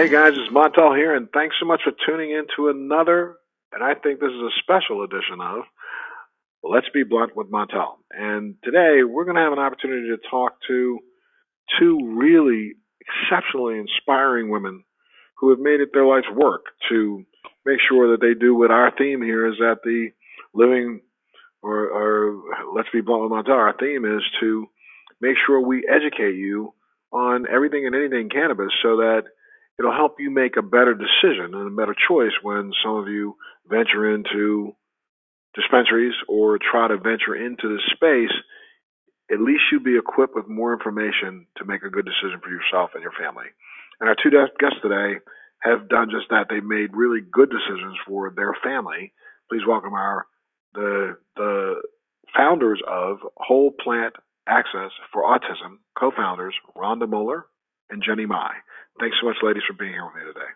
Hey guys, it's Montel here, and thanks so much for tuning in to another, and I think this is a special edition of Let's Be Blunt with Montel. And today we're going to have an opportunity to talk to two really exceptionally inspiring women who have made it their life's work to make sure that they do what our theme here is that the living or, or let's be blunt with Montel. Our theme is to make sure we educate you on everything and anything cannabis so that it'll help you make a better decision and a better choice when some of you venture into dispensaries or try to venture into this space. At least you'll be equipped with more information to make a good decision for yourself and your family. And our two guests today have done just that. They've made really good decisions for their family. Please welcome our the the founders of Whole Plant Access for Autism, co-founders Rhonda Moeller and Jenni Mai. Thanks so much, ladies, for being here with me today.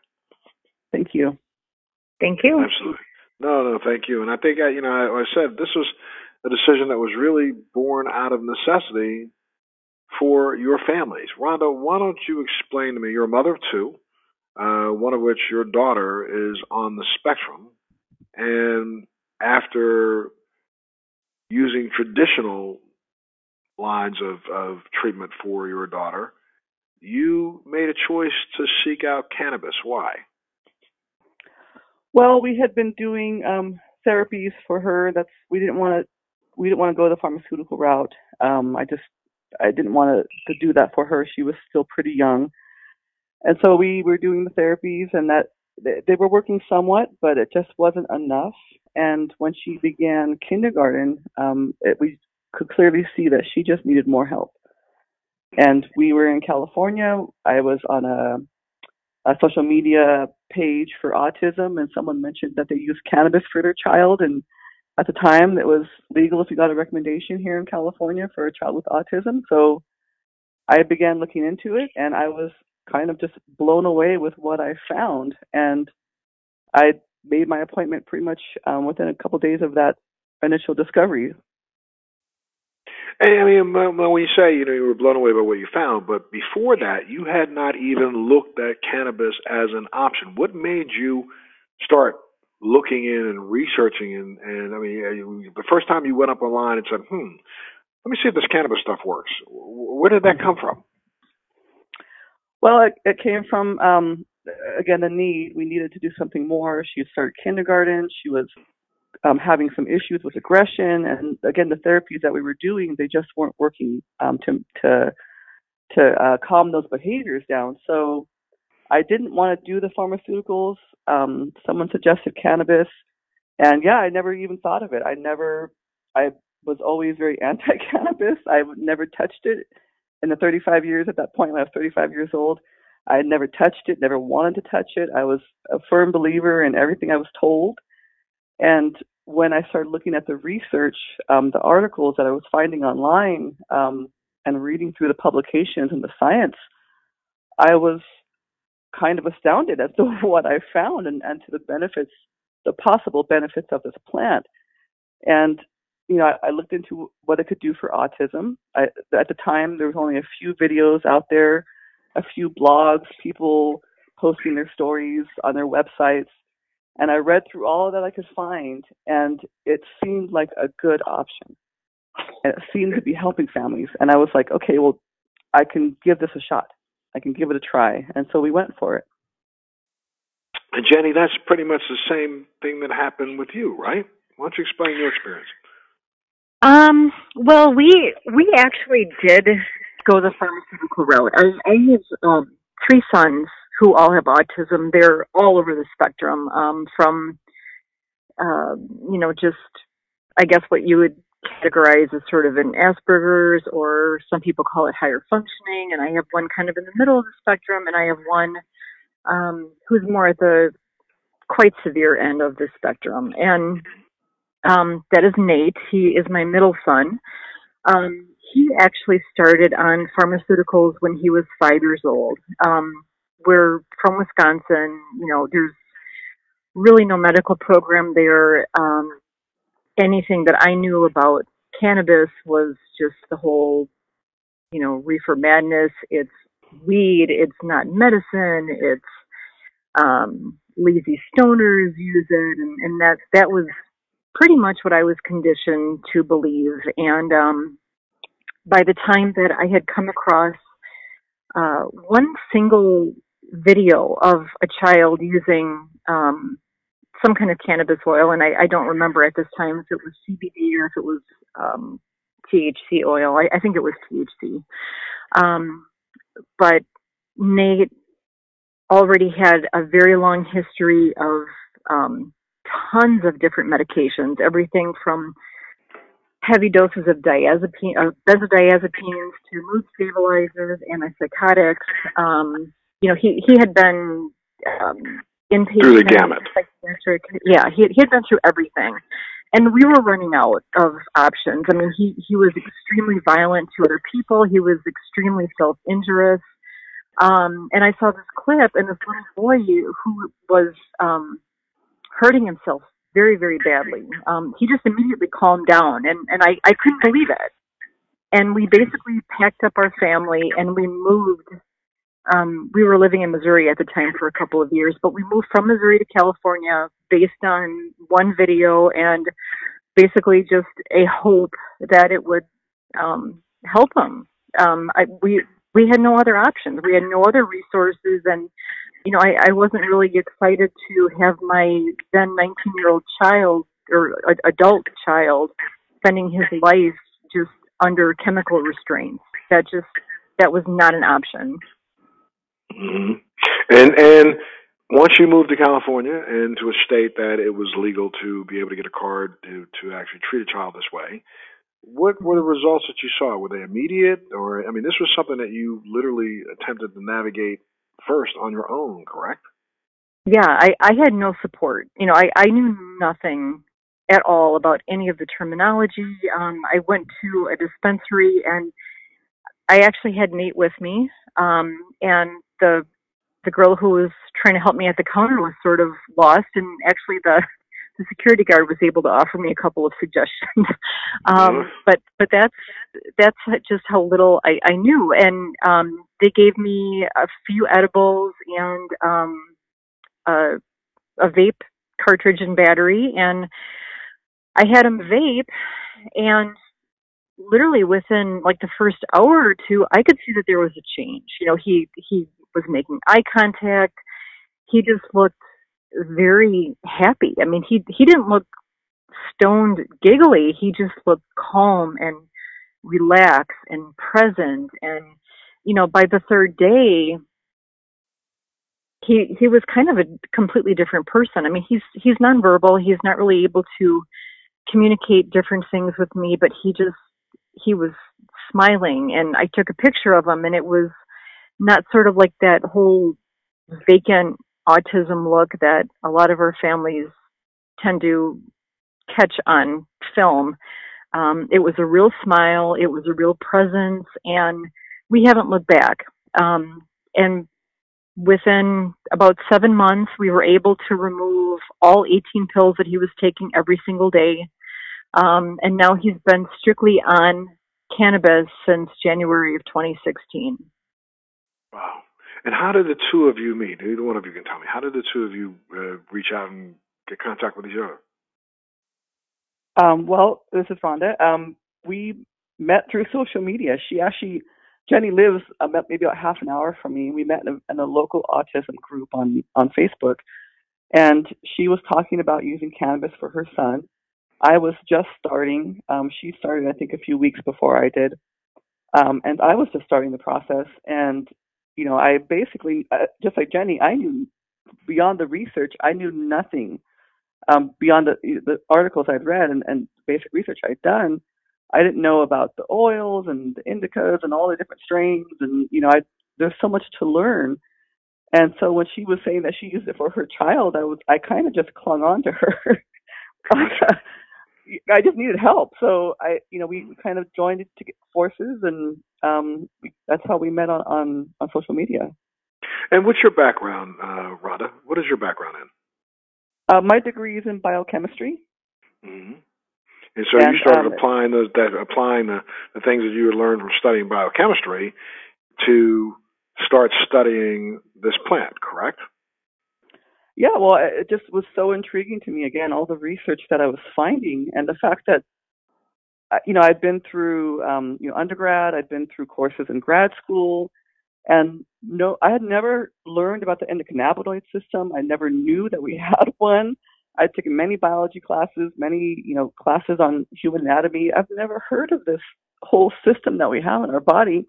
Thank you. Thank you. Absolutely. No, no, thank you. And I think, you know, I said this was a decision that was really born out of necessity for your families. Rhonda, why don't you explain to me? You're a mother of two, uh, one of which your daughter is on the spectrum, and after using traditional lines of, of treatment for your daughter, you made a choice to seek out cannabis. Why? Well, we had been doing um, therapies for her. That's we didn't want to we didn't want to go the pharmaceutical route. Um, I just I didn't want to, do that for her. She was still pretty young, and so we were doing the therapies, and that they, they were working somewhat, but it just wasn't enough. And when she began kindergarten, um, it, we could clearly see that she just needed more help. And we were in California. I was on a, a social media page for autism, and someone mentioned that they use cannabis for their child. And at the time, it was legal if you got a recommendation here in California for a child with autism. So I began looking into it, and I was kind of just blown away with what I found. And I made my appointment pretty much um, within a couple of days of that initial discovery. I mean, when you say you know you were blown away by what you found, but before that, you had not even looked at cannabis as an option. What made you start looking in and researching? And, and I mean, the first time you went up online and said, "Hmm, let me see if this cannabis stuff works." Where did that come from? Well, it, it came from um, again a need. We needed to do something more. She started kindergarten. She was um, having some issues with aggression, and again, the therapies that we were doing, they just weren't working um, to to to uh, calm those behaviors down. So I didn't want to do the pharmaceuticals. Um, someone suggested cannabis, and yeah, I never even thought of it. I never, I was always very anti-cannabis. I never touched it in the 35 years at that point when I was 35 years old. I had never touched it, never wanted to touch it. I was a firm believer in everything I was told. And when I started looking at the research, um, the articles that I was finding online, um, and reading through the publications and the science, I was kind of astounded at to what I found and, and to the benefits, the possible benefits of this plant. And you know, I, I looked into what it could do for autism. I, at the time, there was only a few videos out there, a few blogs, people posting their stories on their websites and I read through all that I could find, and it seemed like a good option. And it seemed to be helping families. And I was like, okay, well, I can give this a shot. I can give it a try. And so we went for it. And Jenni, that's pretty much the same thing that happened with you, right? Why don't you explain your experience? Um, well, we we actually did go the pharmaceutical route. I, I have um, three sons who all have autism. They're all over the spectrum, um, from uh, you know just I guess what you would categorize as sort of an Asperger's, or some people call it higher functioning. And I have one kind of in the middle of the spectrum, and I have one um, who's more at the quite severe end of the spectrum. And um, that is Nate. He is my middle son. Um, he actually started on pharmaceuticals when he was five years old. Um, we're from Wisconsin. You know, there's really no medical program there. Um, anything that I knew about cannabis was just the whole, you know, reefer madness. It's weed. It's not medicine. It's um, lazy stoners use it, and, and that that was pretty much what I was conditioned to believe. And um, by the time that I had come across uh, one single video of a child using um, some kind of cannabis oil, and I, I don't remember at this time if it was CBD or if it was um, THC oil. I, I think it was THC. Um, but Nate already had a very long history of um, tons of different medications, everything from heavy doses of diazepine, uh, benzodiazepines to mood stabilizers, antipsychotics. Um, you know, he he had been um, inpatient, through the gamut. Psychiatric. Yeah, he he had been through everything, and we were running out of options. I mean, he he was extremely violent to other people. He was extremely self injurious. Um, and I saw this clip, and this little boy who was um, hurting himself very, very badly. Um, he just immediately calmed down, and and I I couldn't believe it. And we basically packed up our family and we moved. Um, we were living in Missouri at the time for a couple of years, but we moved from Missouri to California based on one video and basically just a hope that it would um, help him. Um, I, we we had no other options. We had no other resources, and you know, I, I wasn't really excited to have my then 19 year old child or adult child spending his life just under chemical restraints. That just that was not an option. Mm-hmm. And and once you moved to California and to a state that it was legal to be able to get a card to to actually treat a child this way, what were the results that you saw? Were they immediate, or I mean, this was something that you literally attempted to navigate first on your own, correct? Yeah, I, I had no support. You know, I, I knew nothing at all about any of the terminology. Um, I went to a dispensary and I actually had Nate with me. Um, and the the girl who was trying to help me at the counter was sort of lost and actually the the security guard was able to offer me a couple of suggestions. um, but but that's that's just how little I, I knew. And um, they gave me a few edibles and um, a, a vape cartridge and battery, and I had him vape, and literally within like the first hour or two, I could see that there was a change. You know, he he was making eye contact. He just looked very happy. I mean, he he didn't look stoned giggly. He just looked calm and relaxed and present and you know, by the third day he he was kind of a completely different person. I mean, he's he's nonverbal. He's not really able to communicate different things with me, but he just he was smiling and I took a picture of him and it was not sort of like that whole vacant autism look that a lot of our families tend to catch on film. Um, it was a real smile, it was a real presence, and we haven't looked back. Um, and within about seven months, we were able to remove all 18 pills that he was taking every single day. Um, and now he's been strictly on cannabis since January of 2016. Wow. And how did the two of you meet? Either one of you can tell me. How did the two of you uh, reach out and get contact with each other? Um, well, this is Rhonda. Um, we met through social media. She actually, Jenni lives uh, maybe about half an hour from me. We met in a, in a local autism group on on Facebook, and she was talking about using cannabis for her son. I was just starting. Um, she started, I think, a few weeks before I did, um, and I was just starting the process. And you know, I basically, uh, just like Jenni, I knew beyond the research, I knew nothing um, beyond the, the articles I'd read and, and basic research I'd done. I didn't know about the oils and the indicas and all the different strains, and you know, I there's so much to learn. And so when she was saying that she used it for her child, I was I kind of just clung on to her. I just needed help, so I, you know, we kind of joined to get forces, and um, that's how we met on, on on social media. And what's your background, uh, Rhonda? What is your background in? Uh, my degree is in biochemistry. Mm-hmm. And so and, you started um, applying those, that, applying the, the things that you had learned from studying biochemistry to start studying this plant, correct? Yeah, well, it just was so intriguing to me. Again, all the research that I was finding, and the fact that uh, you know I'd been through um, you know undergrad, I'd been through courses in grad school, and no, I had never learned about the endocannabinoid system. I never knew that we had one. I'd taken many biology classes, many you know classes on human anatomy. I've never heard of this whole system that we have in our body,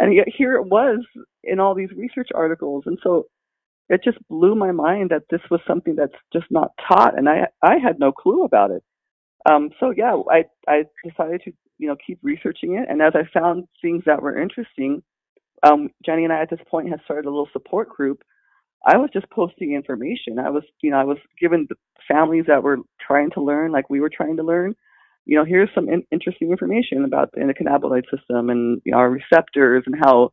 and yet here it was in all these research articles. And so it just blew my mind that this was something that's just not taught, and I I had no clue about it. Um, so yeah, I I decided to you know keep researching it, and as I found things that were interesting, um, Jenni and I at this point had started a little support group. I was just posting information. I was you know I was given families that were trying to learn like we were trying to learn. You know, here's some in- interesting information about the endocannabinoid system and you know, our receptors and how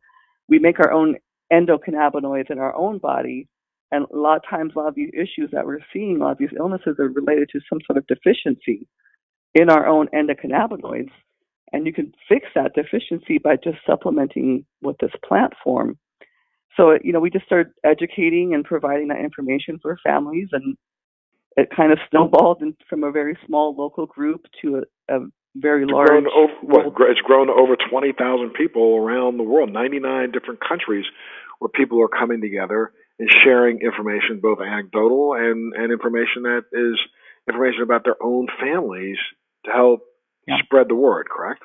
we make our own endocannabinoids in our own body. And a lot of times, a lot of these issues that we're seeing, a lot of these illnesses are related to some sort of deficiency in our own endocannabinoids. And you can fix that deficiency by just supplementing with this plant form. So, you know, we just started educating and providing that information for families, and it kind of snowballed in, from a very small local group to a, a very It's large. grown over, gr- it's grown to over 20,000 people around the world, 99 different countries where people are coming together and sharing information, both anecdotal and, and information that is information about their own families to help Yeah. spread the word, correct?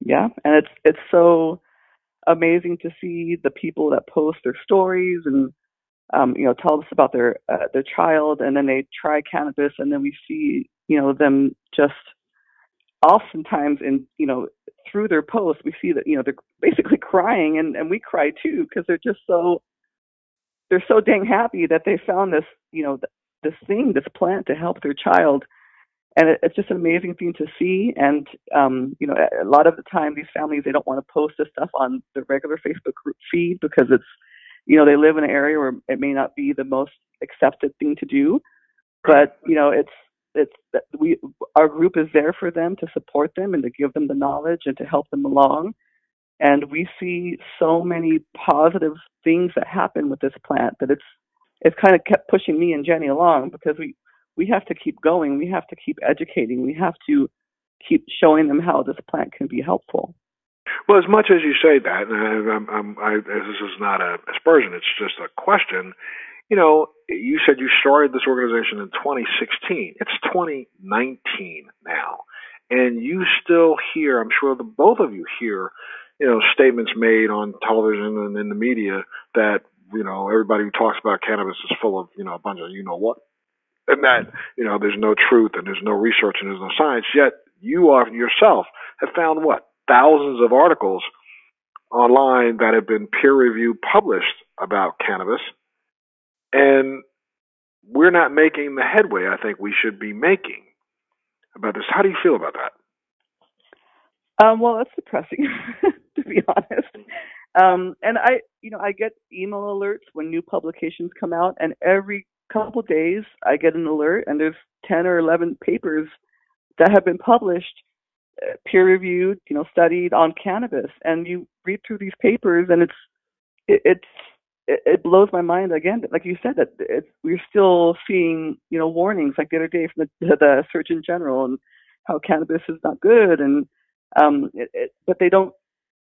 Yeah, and it's it's so amazing to see the people that post their stories and um, you know tell us about their uh, their child, and then they try cannabis, and then we see you know them just oftentimes in you know through their posts we see that you know they're basically crying, and and we cry too because they're just so they're so dang happy that they found this you know this thing this plant to help their child and it, it's just an amazing thing to see. And um, you know, a lot of the time, these families they don't want to post this stuff on the regular Facebook group feed because it's, you know, they live in an area where it may not be the most accepted thing to do. But you know, it's it's that we our group is there for them to support them and to give them the knowledge and to help them along. And we see so many positive things that happen with this plant that it's it's kind of kept pushing me and Jenni along because we we have to keep going. We have to keep educating. We have to keep showing them how this plant can be helpful. Well, as much as you say that, and I, I'm, I'm, I, this is not a aspersion, it's just a question. You know, you said you started this organization in 2016. It's 2019 now. And you still hear, I'm sure the both of you hear, you know, statements made on television and in the media that, you know, everybody who talks about cannabis is full of, you know, a bunch of you know what. And that, you know, there's no truth and there's no research and there's no science. Yet you are yourself have found what? Thousands of articles online that have been peer reviewed published about cannabis. And we're not making the headway I think we should be making about this. How do you feel about that? Um, well, that's depressing, to be honest. Um, and I, you know, I get email alerts when new publications come out, and every couple of days I get an alert, and there's 10 or 11 papers that have been published, uh, peer reviewed, you know, studied on cannabis. And you read through these papers, and it's, it, it's, it, it blows my mind again. Like you said, that it's, we're still seeing, you know, warnings like the other day from the, the Surgeon General and how cannabis is not good, and um, it, it, but they don't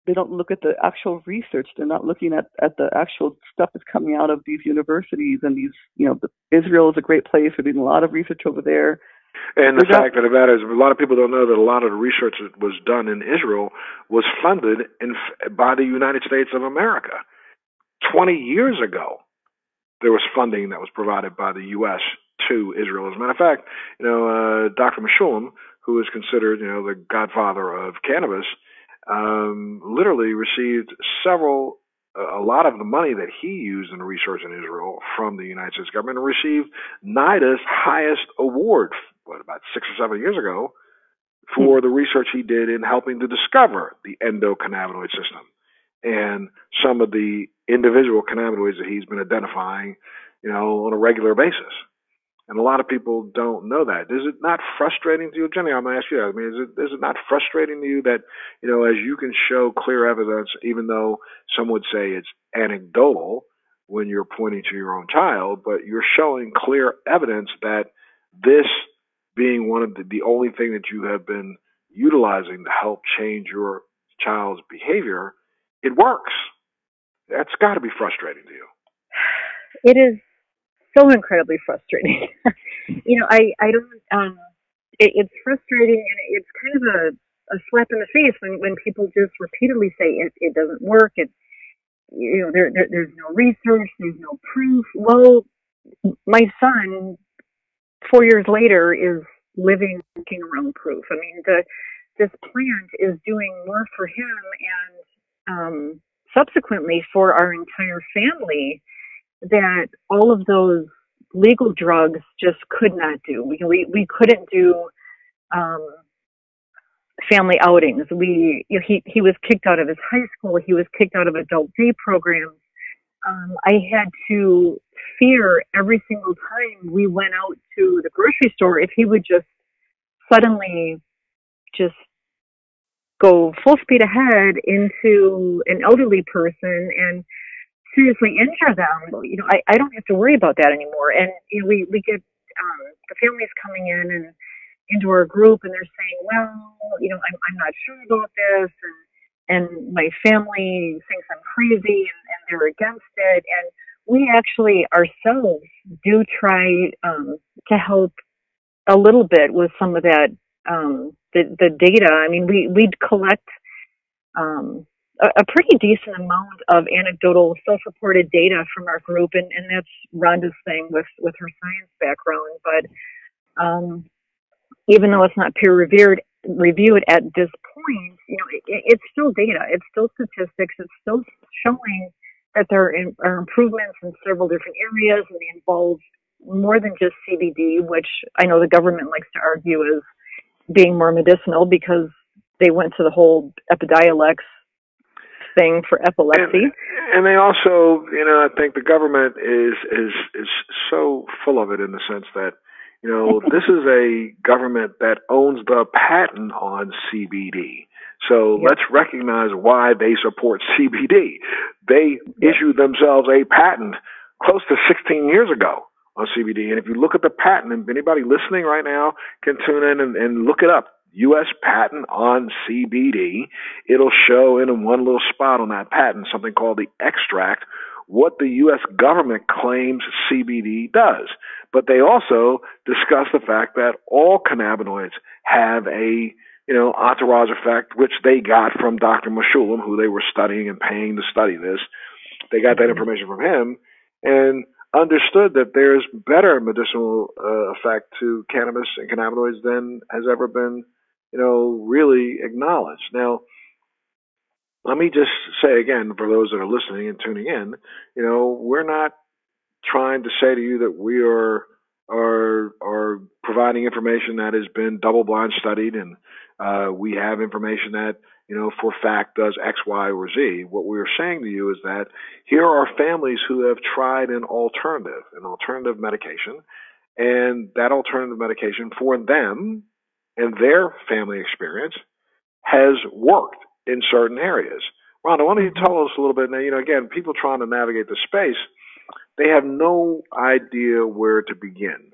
they don't look at the actual research. They're not looking at, at the actual stuff that's coming out of these universities and these, you know, the, Israel is a great place. We're doing a lot of research over there. And the We're not- fact of the matter is, a lot of people don't know that a lot of the research that was done in Israel was funded in, by the United States of America. 20 years ago, there was funding that was provided by the U.S. to Israel. As a matter of fact, you know, uh, Dr. Mechoulam, who is considered, you know, the godfather of cannabis, um, literally received several, a lot of the money that he used in research in Israel from the United States government and received NIDA's highest award, what, about six or seven years ago, for the research he did in helping to discover the endocannabinoid system and some of the individual cannabinoids that he's been identifying, you know, on a regular basis. And a lot of people don't know that. Is it not frustrating to you, Jenni? I'm gonna ask you that. I mean, is it is it not frustrating to you that you know, as you can show clear evidence, even though some would say it's anecdotal, when you're pointing to your own child, but you're showing clear evidence that this being one of the, the only thing that you have been utilizing to help change your child's behavior, it works. That's got to be frustrating to you. It is so incredibly frustrating. you know, I I don't um it, it's frustrating and it's kind of a a slap in the face when when people just repeatedly say it it doesn't work. It you know there, there there's no research, there's no proof. Well, my son, four years later, is living walking around proof. I mean the this plant is doing more for him and um, subsequently for our entire family that all of those legal drugs just could not do. We we, we couldn't do um, family outings. We you know, he he was kicked out of his high school. He was kicked out of adult day programs. Um, I had to fear every single time we went out to the grocery store if he would just suddenly just go full speed ahead into an elderly person and seriously injure them, you know, I, I don't have to worry about that anymore. And you know, we we get um, the families coming in and into our group, and they're saying, well, you know, I'm I'm not sure about this, and and my family thinks I'm crazy, and, and they're against it, and we actually ourselves do try um, to help a little bit with some of that um, the the data. I mean, we we'd collect um, a, a pretty decent amount of anecdotal self-reported data from our group, and, and that's Rhonda's thing with with her science background. But um, even though it's not peer reviewed reviewed at this point, you know, it, it's still data. It's still statistics. It's still showing that there are improvements in several different areas, and they involve more than just CBD, which I know the government likes to argue is being more medicinal because they went to the whole Epidiolex thing for epilepsy. And, and they also, you know, I think the government is is is so full of it in the sense that, you know, this is a government that owns the patent on CBD. So yep. let's recognize why they support CBD. They yep. issued themselves a patent close to 16 years ago on CBD. And if you look at the patent, and anybody listening right now can tune in and, and look it up, U.S. patent on CBD, it'll show in one little spot on that patent something called the extract, what the U.S. government claims CBD does. But they also discuss the fact that all cannabinoids have a you know, entourage effect, which they got from Dr. Mechoulam, who they were studying and paying to study this. They got that mm-hmm. information from him and understood that there's better medicinal uh, effect to cannabis and cannabinoids than has ever been you know, really acknowledged. Now, let me just say again for those that are listening and tuning in, you know, we're not trying to say to you that we are are are providing information that has been double blind studied and uh, we have information that you know for fact does X, Y, or Z. What we're saying to you is that here are families who have tried an alternative, an alternative medication, and that alternative medication for them and their family experience has worked in certain areas. Rhonda, why don't you mm-hmm. tell us a little bit now? You know, again, people trying to navigate the space, they have no idea where to begin.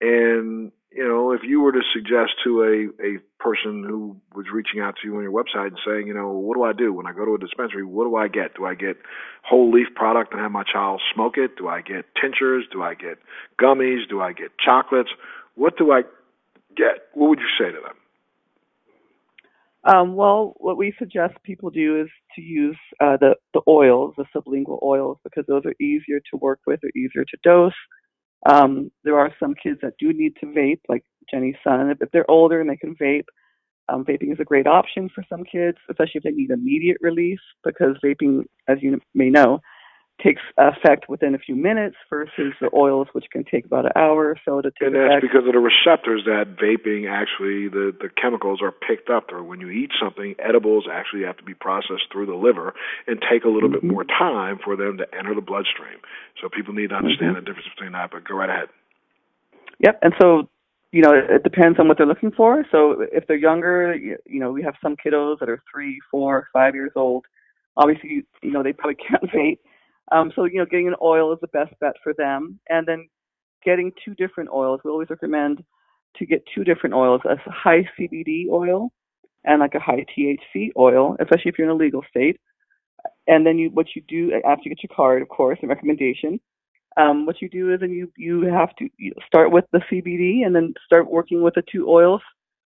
And, you know, if you were to suggest to a, a person who was reaching out to you on your website and saying, you know, what do I do when I go to a dispensary? What do I get? Do I get whole leaf product and have my child smoke it? Do I get tinctures? Do I get gummies? Do I get chocolates? What do I get, what would you say to them? Um, well, what we suggest people do is to use uh, the the oils, the sublingual oils, because those are easier to work with, or easier to dose. Um, there are some kids that do need to vape, like Jenni's son. If they're older and they can vape, um, vaping is a great option for some kids, especially if they need immediate relief, because vaping, as you may know, takes effect within a few minutes versus the oils, which can take about an hour or so to take And that's effect. because of the receptors that vaping actually, the, the chemicals are picked up. Or when you eat something, edibles actually have to be processed through the liver and take a little mm-hmm. bit more time for them to enter the bloodstream. So people need to understand mm-hmm. the difference between that, but go right ahead. Yep. And so, you know, it, depends on what they're looking for. So if they're younger, you, you know, we have some kiddos that are three, four, five years old. Obviously, you know, they probably can't vape Um, so, you know, getting an oil is the best bet for them. And then getting two different oils. We always recommend to get two different oils, a high CBD oil and like a high THC oil, especially if you're in a legal state. And then you, what you do after you get your card, of course, a recommendation, um, what you do is then you, you have to start with the CBD and then start working with the two oils,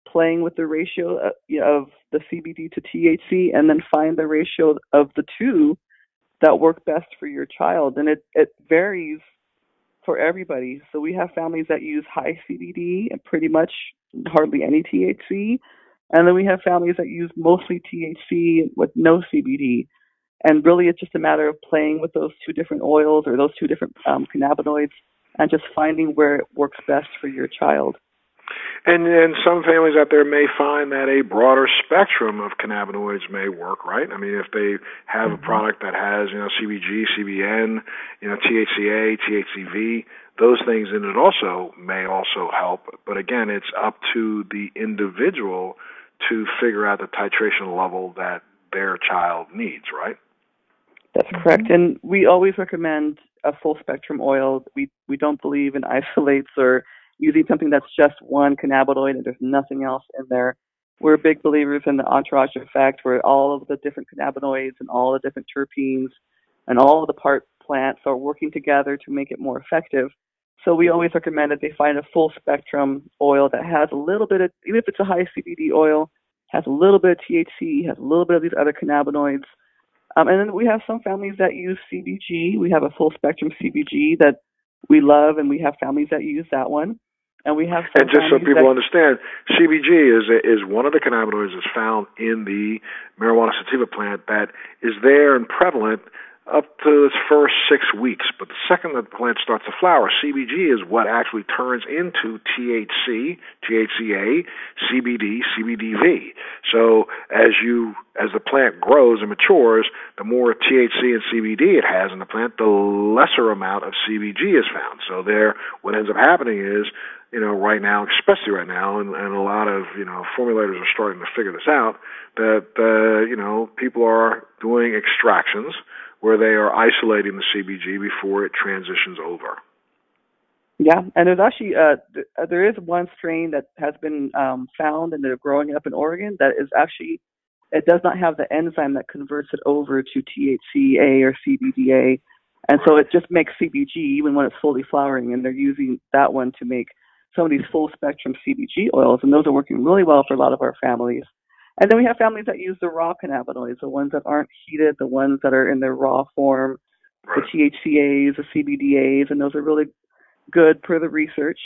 playing with the ratio of, of the CBD to THC, and then find the ratio of the two that work best for your child. And it, it varies for everybody. So we have families that use high CBD and pretty much hardly any THC. And then we have families that use mostly THC with no CBD. And really, it's just a matter of playing with those two different oils or those two different um, cannabinoids and just finding where it works best for your child. And and some families out there may find that a broader spectrum of cannabinoids may work, right? I mean, if they have mm-hmm. a product that has you know CBG, CBN, you know THCA, THCV, those things in it also may also help. But again, it's up to the individual to figure out the titration level that their child needs, right? That's correct. And we always recommend a full spectrum oil. We we don't believe in isolates or using something that's just one cannabinoid and there's nothing else in there. We're big believers in the entourage effect where all of the different cannabinoids and all the different terpenes and all of the part plants are working together to make it more effective. So we always recommend that they find a full spectrum oil that has a little bit of, even if it's a high CBD oil, has a little bit of THC, has a little bit of these other cannabinoids. Um, and then we have some families that use CBG. We have a full spectrum CBG that we love, and we have families that use that one. And we have and just so people understand, CBG is is one of the cannabinoids that's found in the marijuana sativa plant that is there and prevalent up to its first six weeks. But the second that the plant starts to flower, CBG is what actually turns into THC, THCA, CBD, CBDV. So as you as the plant grows and matures, the more THC and CBD it has in the plant, the lesser amount of CBG is found. So there, what ends up happening is you know, right now, especially right now, and, and a lot of, you know, formulators are starting to figure this out, that, uh, you know, people are doing extractions where they are isolating the CBG before it transitions over. Yeah, and there's actually uh, th- uh, there is one strain that has been um, found and they're growing up in Oregon that is actually it does not have the enzyme that converts it over to THCA or CBDA, and so it just makes CBG even when it's fully flowering, and they're using that one to make some of these full spectrum CBG oils, and those are working really well for a lot of our families. And then we have families that use the raw cannabinoids, the ones that aren't heated, the ones that are in their raw form, the THCAs, the CBDAs, and those are really good per the research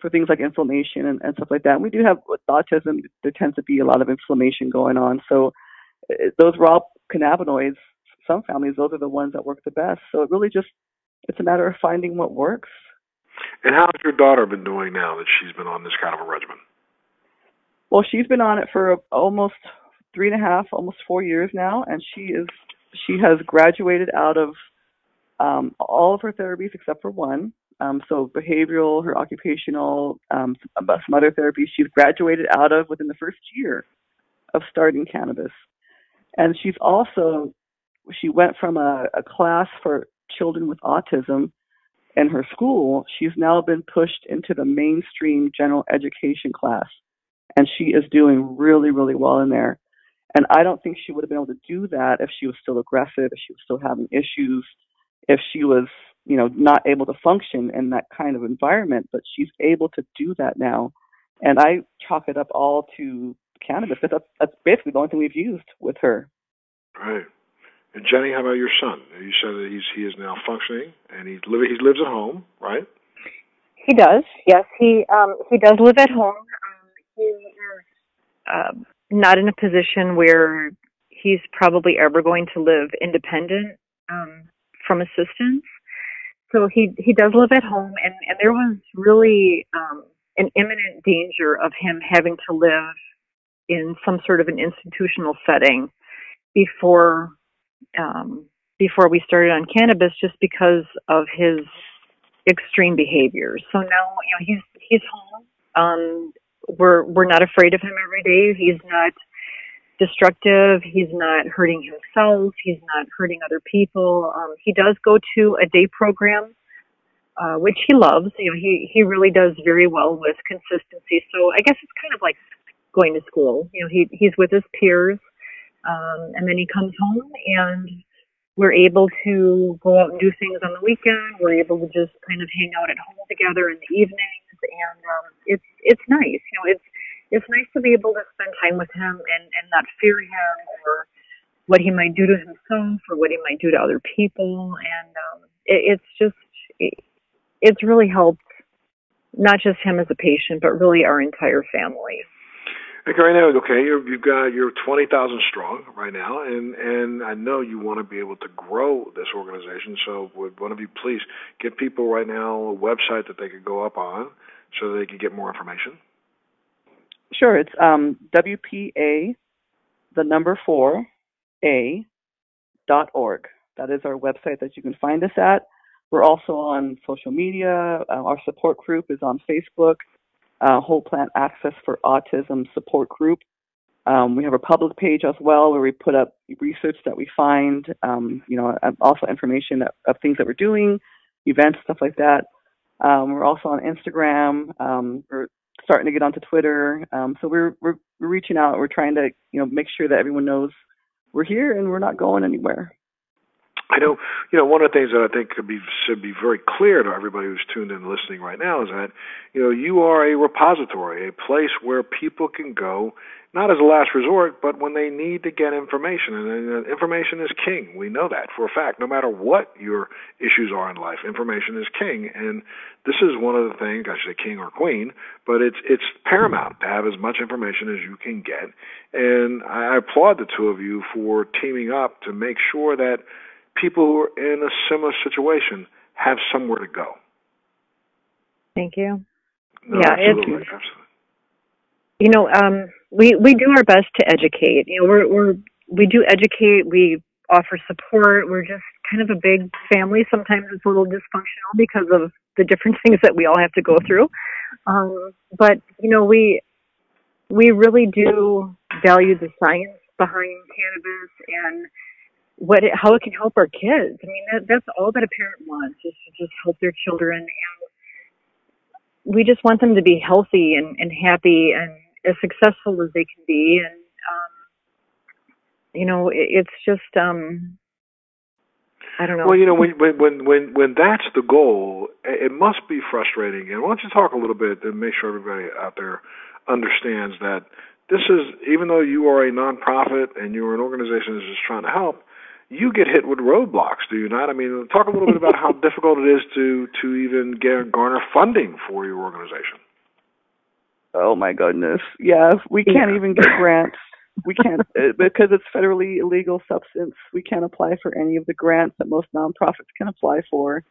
for things like inflammation and, and stuff like that. And we do have with autism, there tends to be a lot of inflammation going on. So eh, those raw cannabinoids, some families, those are the ones that work the best. So it really just, it's a matter of finding what works and how has your daughter been doing now that she's been on this kind of a regimen? Well, she's been on it for almost three and a half, almost four years now, and she is she has graduated out of um, all of her therapies except for one. Um, so behavioral, her occupational, um, some other therapies she's graduated out of within the first year of starting cannabis. And she's also she went from a, a class for children with autism in her school, she's now been pushed into the mainstream general education class. And she is doing really, really well in there. And I don't think she would have been able to do that if she was still aggressive, if she was still having issues, if she was, you know, not able to function in that kind of environment. But she's able to do that now. And I chalk it up all to cannabis. That's, that's basically the only thing we've used with her. Right. Jenni, how about your son? You said that he's he is now functioning and he live he lives at home, right? He does. Yes, he um he does live at home. Um, he is uh, not in a position where he's probably ever going to live independent um, from assistance. So he he does live at home, and and there was really um, an imminent danger of him having to live in some sort of an institutional setting before um, before we started on cannabis just because of his extreme behaviors. So now, you know, he's he's home. Um, we're we're not afraid of him every day. He's not destructive. He's not hurting himself. He's not hurting other people. Um, he does go to a day program, uh, which he loves. You know, he he really does very well with consistency. So I guess it's kind of like going to school. You know, he he's with his peers, um, and then he comes home and we're able to go out and do things on the weekend. We're able to just kind of hang out at home together in the evenings, and um, it's it's nice. You know, it's it's nice to be able to spend time with him and, and not fear him or what he might do to himself or what he might do to other people. And um, it, it's just, it, it's really helped not just him as a patient, but really our entire family. Okay, right now, okay, you're, you've got you're twenty thousand strong right now, and and I know you want to be able to grow this organization. So, would one of you please give people right now a website that they could go up on, so they could get more information? Sure. It's um, WPA, the number four, A, dot org. That is our website that you can find us at. We're also on social media. Uh, our support group is on Facebook, uh, Whole Plant Access for Autism Support Group. Um, we have a public page as well where we put up research that we find, um, you know, also information of, of, things that we're doing, events, stuff like that. Um, we're also on Instagram. Um, we're starting to get onto Twitter. Um, so we're we're reaching out. We're trying to you know make sure that everyone knows we're here and we're not going anywhere. I know, you know, one of the things that I think could be should be very clear to everybody who's tuned in and listening right now is that, you know, you are a repository, a place where people can go not as a last resort, but when they need to get information. And uh, uh, information is king. We know that for a fact. No matter what your issues are in life, information is king. And this is one of the things, I should say king or queen, but it's it's paramount to have as much information as you can get. And I applaud the two of you for teaming up to make sure that people who are in a similar situation have somewhere to go. Thank you. No, yeah, absolutely, it's, absolutely. You know, um, we we do our best to educate. You know, we're we're we do educate. We offer support. We're just kind of a big family. Sometimes it's a little dysfunctional because of the different things that we all have to go through. Um, but you know, we we really do value the science behind cannabis and what it, how it can help our kids. I mean, that, that's all that a parent wants is to just help their children, and we just want them to be healthy and, and happy and as successful as they can be. And um, you know, it, it's just um, I don't know. Well, you know, when when when when that's the goal, it must be frustrating. And why don't you talk a little bit and make sure everybody out there understands that this is even though you are a nonprofit and you're an organization that's just trying to help, you get hit with roadblocks, do you not? I mean, talk a little bit about how difficult it is to to even get garner funding for your organization. Oh my goodness, Yeah, we can't yeah. even get grants. We can't uh, because it's federally illegal substance. We can't apply for any of the grants that most nonprofits can apply for.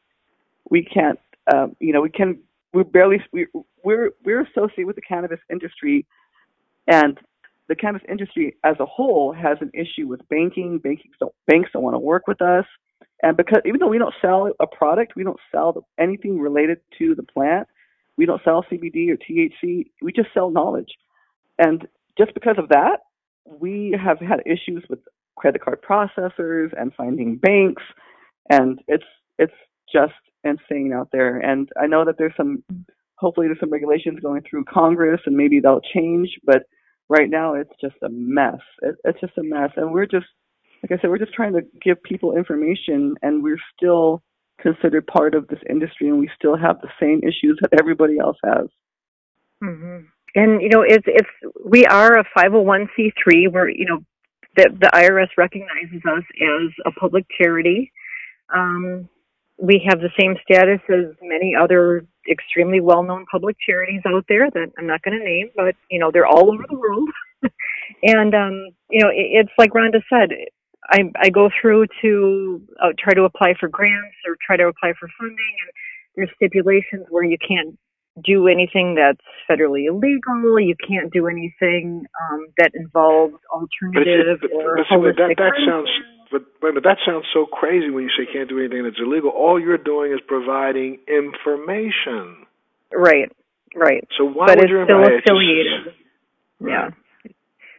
We can't, um, you know, we can. We barely we we're we're associated with the cannabis industry, and the cannabis industry as a whole has an issue with banking. Banking don't, banks don't want to work with us, and because even though we don't sell a product, we don't sell anything related to the plant. We don't sell CBD or THC. We just sell knowledge, and just because of that, we have had issues with credit card processors and finding banks, and it's it's just insane out there. And I know that there's some, hopefully there's some regulations going through Congress, and maybe that'll change, but right now it's just a mess. It, it's just a mess, and we're just like I said, we're just trying to give people information, and we're still considered part of this industry, and we still have the same issues that everybody else has. Mm-hmm. And you know, it's it's we are a 501c3. Where you know the the IRS recognizes us as a public charity. Um, we have the same status as many other extremely well-known public charities out there that I'm not going to name, but you know they're all over the world. and um, you know it, it's like Rhonda said. I I go through to uh, try to apply for grants or try to apply for funding, and there's stipulations where you can't do anything that's federally illegal. You can't do anything um, that involves alternative but, or but. That, that sounds but but that sounds so crazy when you say you can't do anything that's illegal. All you're doing is providing information. Right, right. So why but would it's still affiliated? Just, yeah.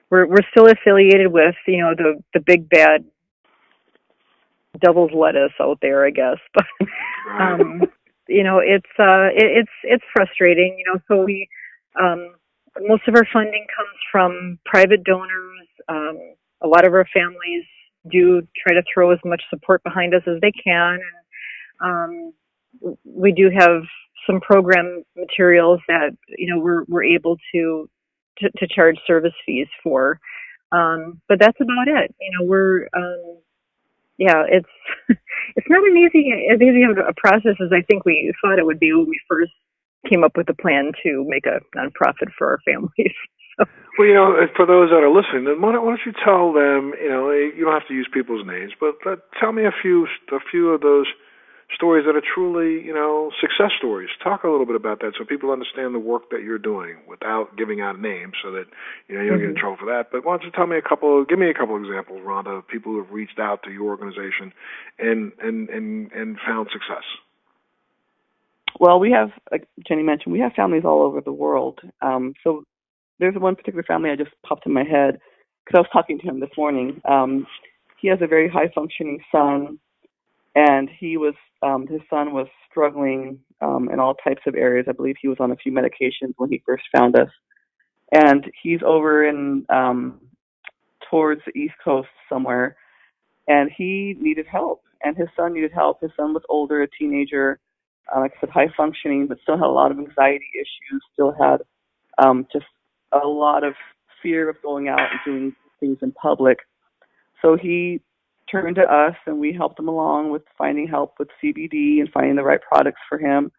we're we're still affiliated with you know the the big bad devil's lettuce out there, I guess. But um, you know, it's uh, it, it's it's frustrating. You know, so we um, most of our funding comes from private donors. Um, a lot of our families do try to throw as much support behind us as they can, and um, we do have some program materials that you know we're we're able to to, to charge service fees for. Um, but that's about it. You know, we're um, yeah, it's it's not an easy as easy of a process as I think we thought it would be when we first came up with a plan to make a nonprofit for our families. Well, you know, for those that are listening, then why don't, why don't you tell them? You know, you don't have to use people's names, but, tell me a few a few of those stories that are truly, you know, success stories. Talk a little bit about that so people understand the work that you're doing without giving out names so that, you know, you don't mm-hmm. get in mm-hmm. trouble for that. But why don't you tell me a couple, give me a couple examples, Rhonda, of people who have reached out to your organization and, and, and, and found success. Well, we have, like Jenni mentioned, we have families all over the world. Um, so there's one particular family I just popped in my head because I was talking to him this morning. Um, he has a very high functioning son and he was um, his son was struggling um, in all types of areas. I believe he was on a few medications when he first found us, and he's over in um, towards the East Coast somewhere, and he needed help, and his son needed help. His son was older, a teenager, uh, like I said, high functioning, but still had a lot of anxiety issues. Still had um, just a lot of fear of going out and doing things in public. So he turned to us and we helped him along with finding help with CBD and finding the right products for him.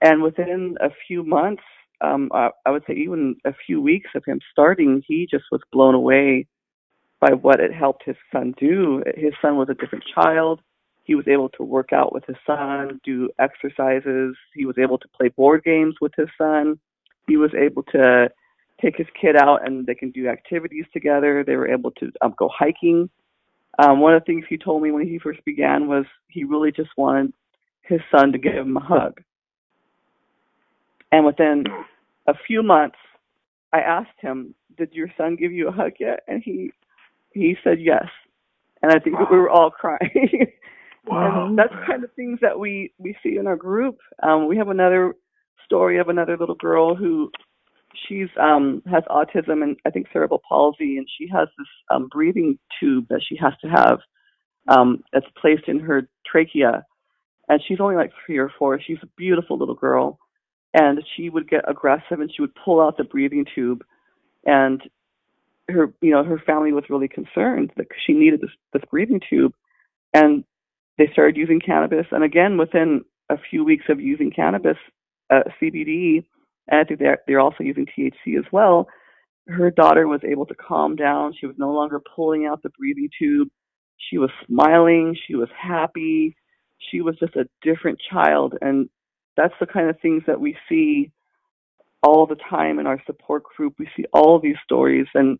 And within a few months, um, I, I would say even a few weeks of him starting, he just was blown away by what it helped his son do. His son was a different child. He was able to work out with his son, do exercises. He was able to play board games with his son. He was able to take his kid out and they can do activities together. They were able to um, go hiking um, one of the things he told me when he first began was he really just wanted his son to give him a hug. And within a few months, I asked him, "Did your son give you a hug yet?" And he he said yes. And I think wow. we were all crying. wow. And that's kind of things that we we see in our group. Um, we have another story of another little girl who she's um has autism and I think cerebral palsy, and she has this um, breathing tube that she has to have um, that's placed in her trachea, and she's only like three or four. She's a beautiful little girl, and she would get aggressive and she would pull out the breathing tube, and her you know her family was really concerned that she needed this this breathing tube, and they started using cannabis, and again within a few weeks of using cannabis, uh, CBD and I think they're they're also using THC as well. Her daughter was able to calm down. She was no longer pulling out the breathing tube. She was smiling. She was happy. She was just a different child, and that's the kind of things that we see all the time in our support group. We see all these stories, and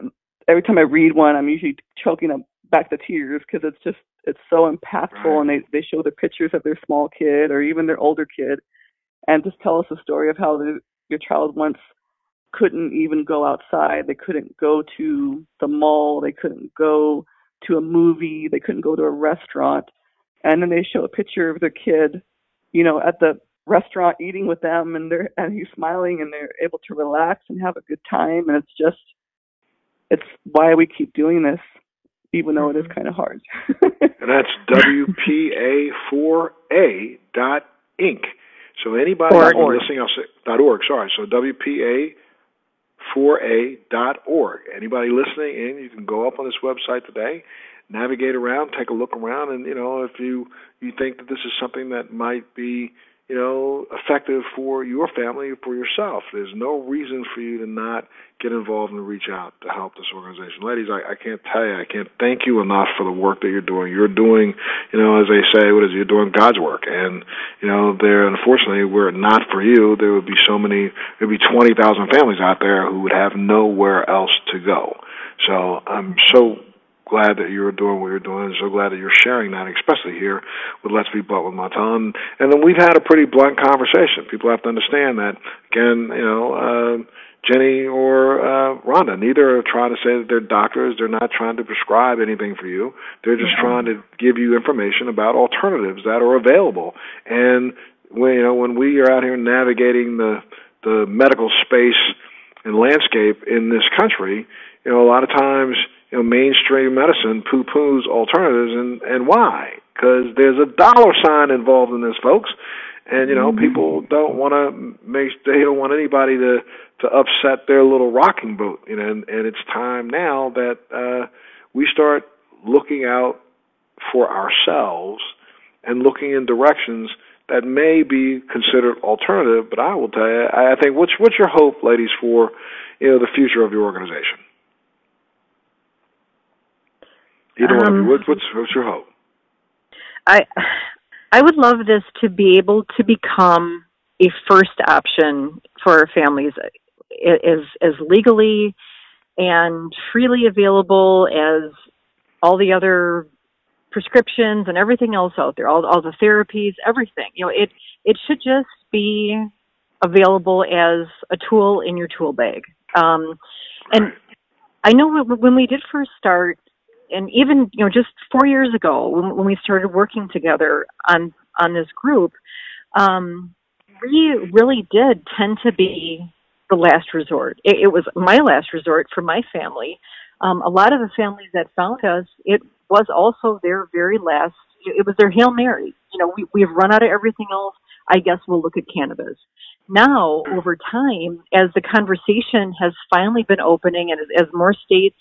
um, every time I read one, I'm usually choking up back the tears because it's just it's so impactful, right. and they they show the pictures of their small kid or even their older kid, and just tell us a story of how the, your child once couldn't even go outside. They couldn't go to the mall. They couldn't go to a movie. They couldn't go to a restaurant. And then they show a picture of their kid, you know, at the restaurant eating with them and they're and he's smiling and they're able to relax and have a good time and it's just it's why we keep doing this even though it is kind of hard. and that's WPA4A dot Inc. So anybody org. listening, I'll say dot org. Sorry, so WPA 4A dot org. Anybody listening in, you can go up on this website today, navigate around, take a look around, and you know if you you think that this is something that might be you know, effective for your family for yourself. There's no reason for you to not get involved and reach out to help this organization. Ladies, I, I can't tell you, I can't thank you enough for the work that you're doing. You're doing, you know, as they say, what is it? You're doing God's work. And, you know, there, unfortunately, were it not for you, there would be so many, there'd be 20,000 families out there who would have nowhere else to go. So I'm so glad that you're doing what you're doing, and so glad that you're sharing that, especially here with Let's Be Blunt with Montel. And, and then we've had a pretty blunt conversation. People have to understand that, again, you know, uh, Jenni or uh, Rhonda, neither are trying to say that they're doctors. They're not trying to prescribe anything for you. They're just trying to give you information about alternatives that are available. And when you know when we are out here navigating the the medical space and landscape in this country, you know, a lot of times you know, mainstream medicine poo poos alternatives, and and why? Because there's a dollar sign involved in this, folks, and you know, mm-hmm. people don't want to make they don't want anybody to to upset their little rocking boat, you know, and, and it's time now that uh, we start looking out for ourselves and looking in directions that may be considered alternative. But I will tell you, I think what's what's your hope, ladies, for you know the future of your organization? Either um, one of you. Um, what, what's what's your hope? I I would love this to be able to become a first option for families as as legally and freely available as all the other prescriptions and everything else out there, all all the therapies, everything. You know, it it should just be available as a tool in your tool bag. Um, and I know when we did first start, and even you know just four years ago when, when we started working together on on this group um, we really did tend to be the last resort. It, it was my last resort for my family. Um, a lot of the families that found us it was also their very last it was their hail mary. You know we, we've run out of everything else. I guess we'll look at cannabis. Now over time as the conversation has finally been opening and as, as more states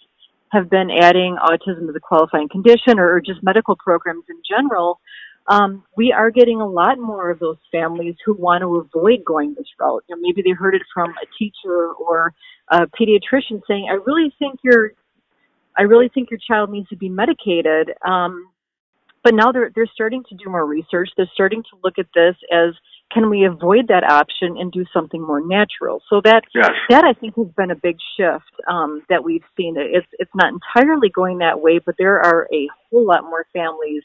have been adding autism as a qualifying condition or, just medical programs in general, um, we are getting a lot more of those families who want to avoid going this route. You know, maybe they heard it from a teacher or a pediatrician saying, "I really think your, I really think your child needs to be medicated." Um, but now they're they're starting to do more research. They're starting to look at this as can we avoid that option and do something more natural? So that yes. that I think has been a big shift um, that we've seen. It's it's not entirely going that way, but there are a whole lot more families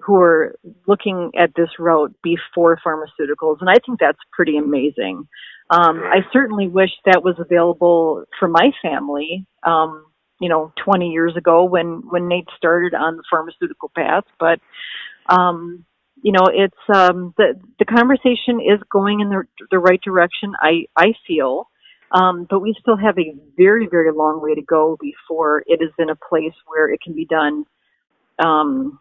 who are looking at this route before pharmaceuticals, and I think that's pretty amazing. Um, I certainly wish that was available for my family. Um, you know, 20 years ago when when Nate started on the pharmaceutical path, but um, you know, it's um, the the conversation is going in the the right direction. I I feel, um, but we still have a very very long way to go before it is in a place where it can be done um,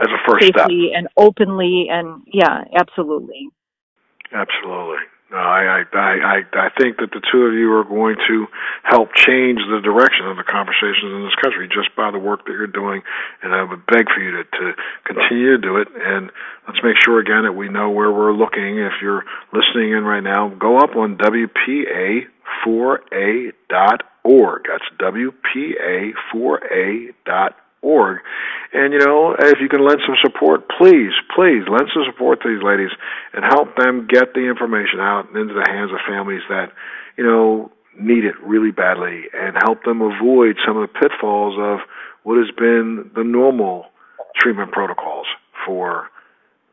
as a first safely step and openly and yeah, absolutely. Absolutely. I, I, I, I think that the two of you are going to help change the direction of the conversations in this country just by the work that you're doing. And I would beg for you to, to continue to do it. And let's make sure again that we know where we're looking. If you're listening in right now, go up on WPA4A.org. That's WPA4A.org org. And you know, if you can lend some support, please, please lend some support to these ladies and help them get the information out into the hands of families that, you know, need it really badly and help them avoid some of the pitfalls of what has been the normal treatment protocols for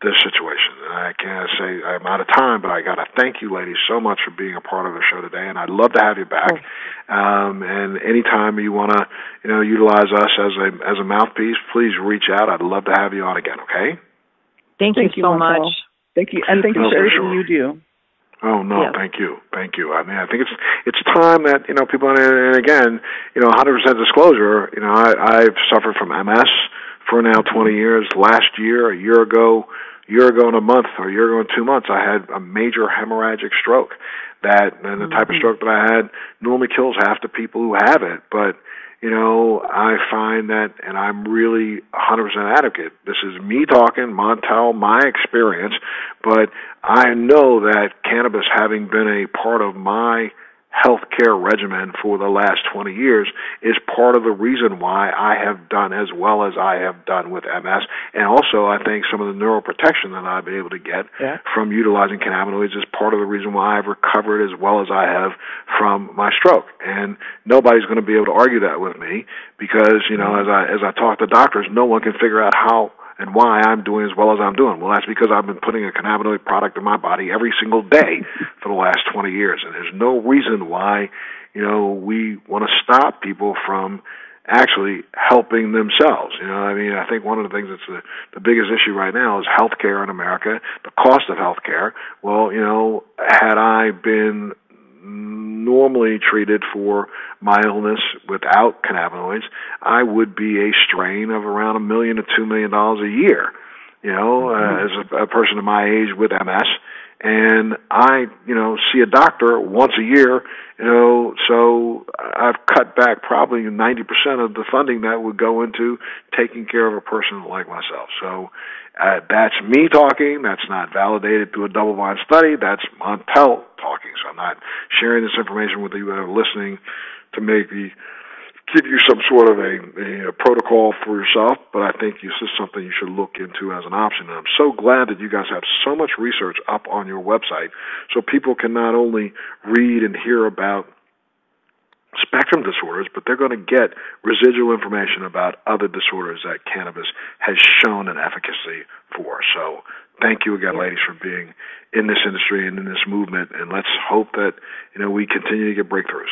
this situation. And I can't say I'm out of time, but I got to thank you, ladies, so much for being a part of the show today, and I'd love to have you back. Um, and anytime you want to, you know, utilize us as a as a mouthpiece, please reach out. I'd love to have you on again. Okay. Thank, thank you so much. Thank you, and thank you for everything sure. you do. Oh no, thank you, thank you. I mean, I think it's it's time that you know people, and again, you know, 100% disclosure. You know, I, I've suffered from MS for now 20 years. Last year, a year ago, year ago in a month or a year ago in two months, I had a major hemorrhagic stroke. That and the type of mm-hmm. stroke that I had normally kills half the people who have it. But you know, I find that, and I'm really 100% advocate. This is me talking, Montel, my experience, but I know that cannabis having been a part of my healthcare regimen for the last 20 years is part of the reason why I have done as well as I have done with MS. And also, I think some of the neuroprotection that I've been able to get yeah. from utilizing cannabinoids is part of the reason why I've recovered as well as I have from my stroke. And nobody's going to be able to argue that with me because, you know, mm-hmm. as I, as I talk to doctors, no one can figure out how and why I'm doing as well as I'm doing. Well, that's because I've been putting a cannabinoid product in my body every single day for the last 20 years, and there's no reason why, you know, we want to stop people from actually helping themselves. You know, I mean, I think one of the things that's the, the biggest issue right now is healthcare in America, the cost of healthcare. Well, you know, had I been normally treated for my illness without cannabinoids, I would be a strain of around a million to two million dollars a year. You know, uh, mm-hmm. as a, a person of my age with MS, and I, you know, see a doctor once a year, you know, so I've cut back probably 90% of the funding that would go into taking care of a person like myself. So uh, that's me talking. That's not validated through a double-blind study. That's Montel talking. So I'm not sharing this information with you that are listening to make maybe give you some sort of a, a, protocol for yourself, but I think this is something you should look into as an option. And I'm so glad that you guys have so much research up on your website so people can not only read and hear about spectrum disorders, but they're going to get residual information about other disorders that cannabis has shown an efficacy for. So thank you again, ladies, for being in this industry and in this movement. And let's hope that, you know, we continue to get breakthroughs.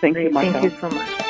Thank you, Thank you so much.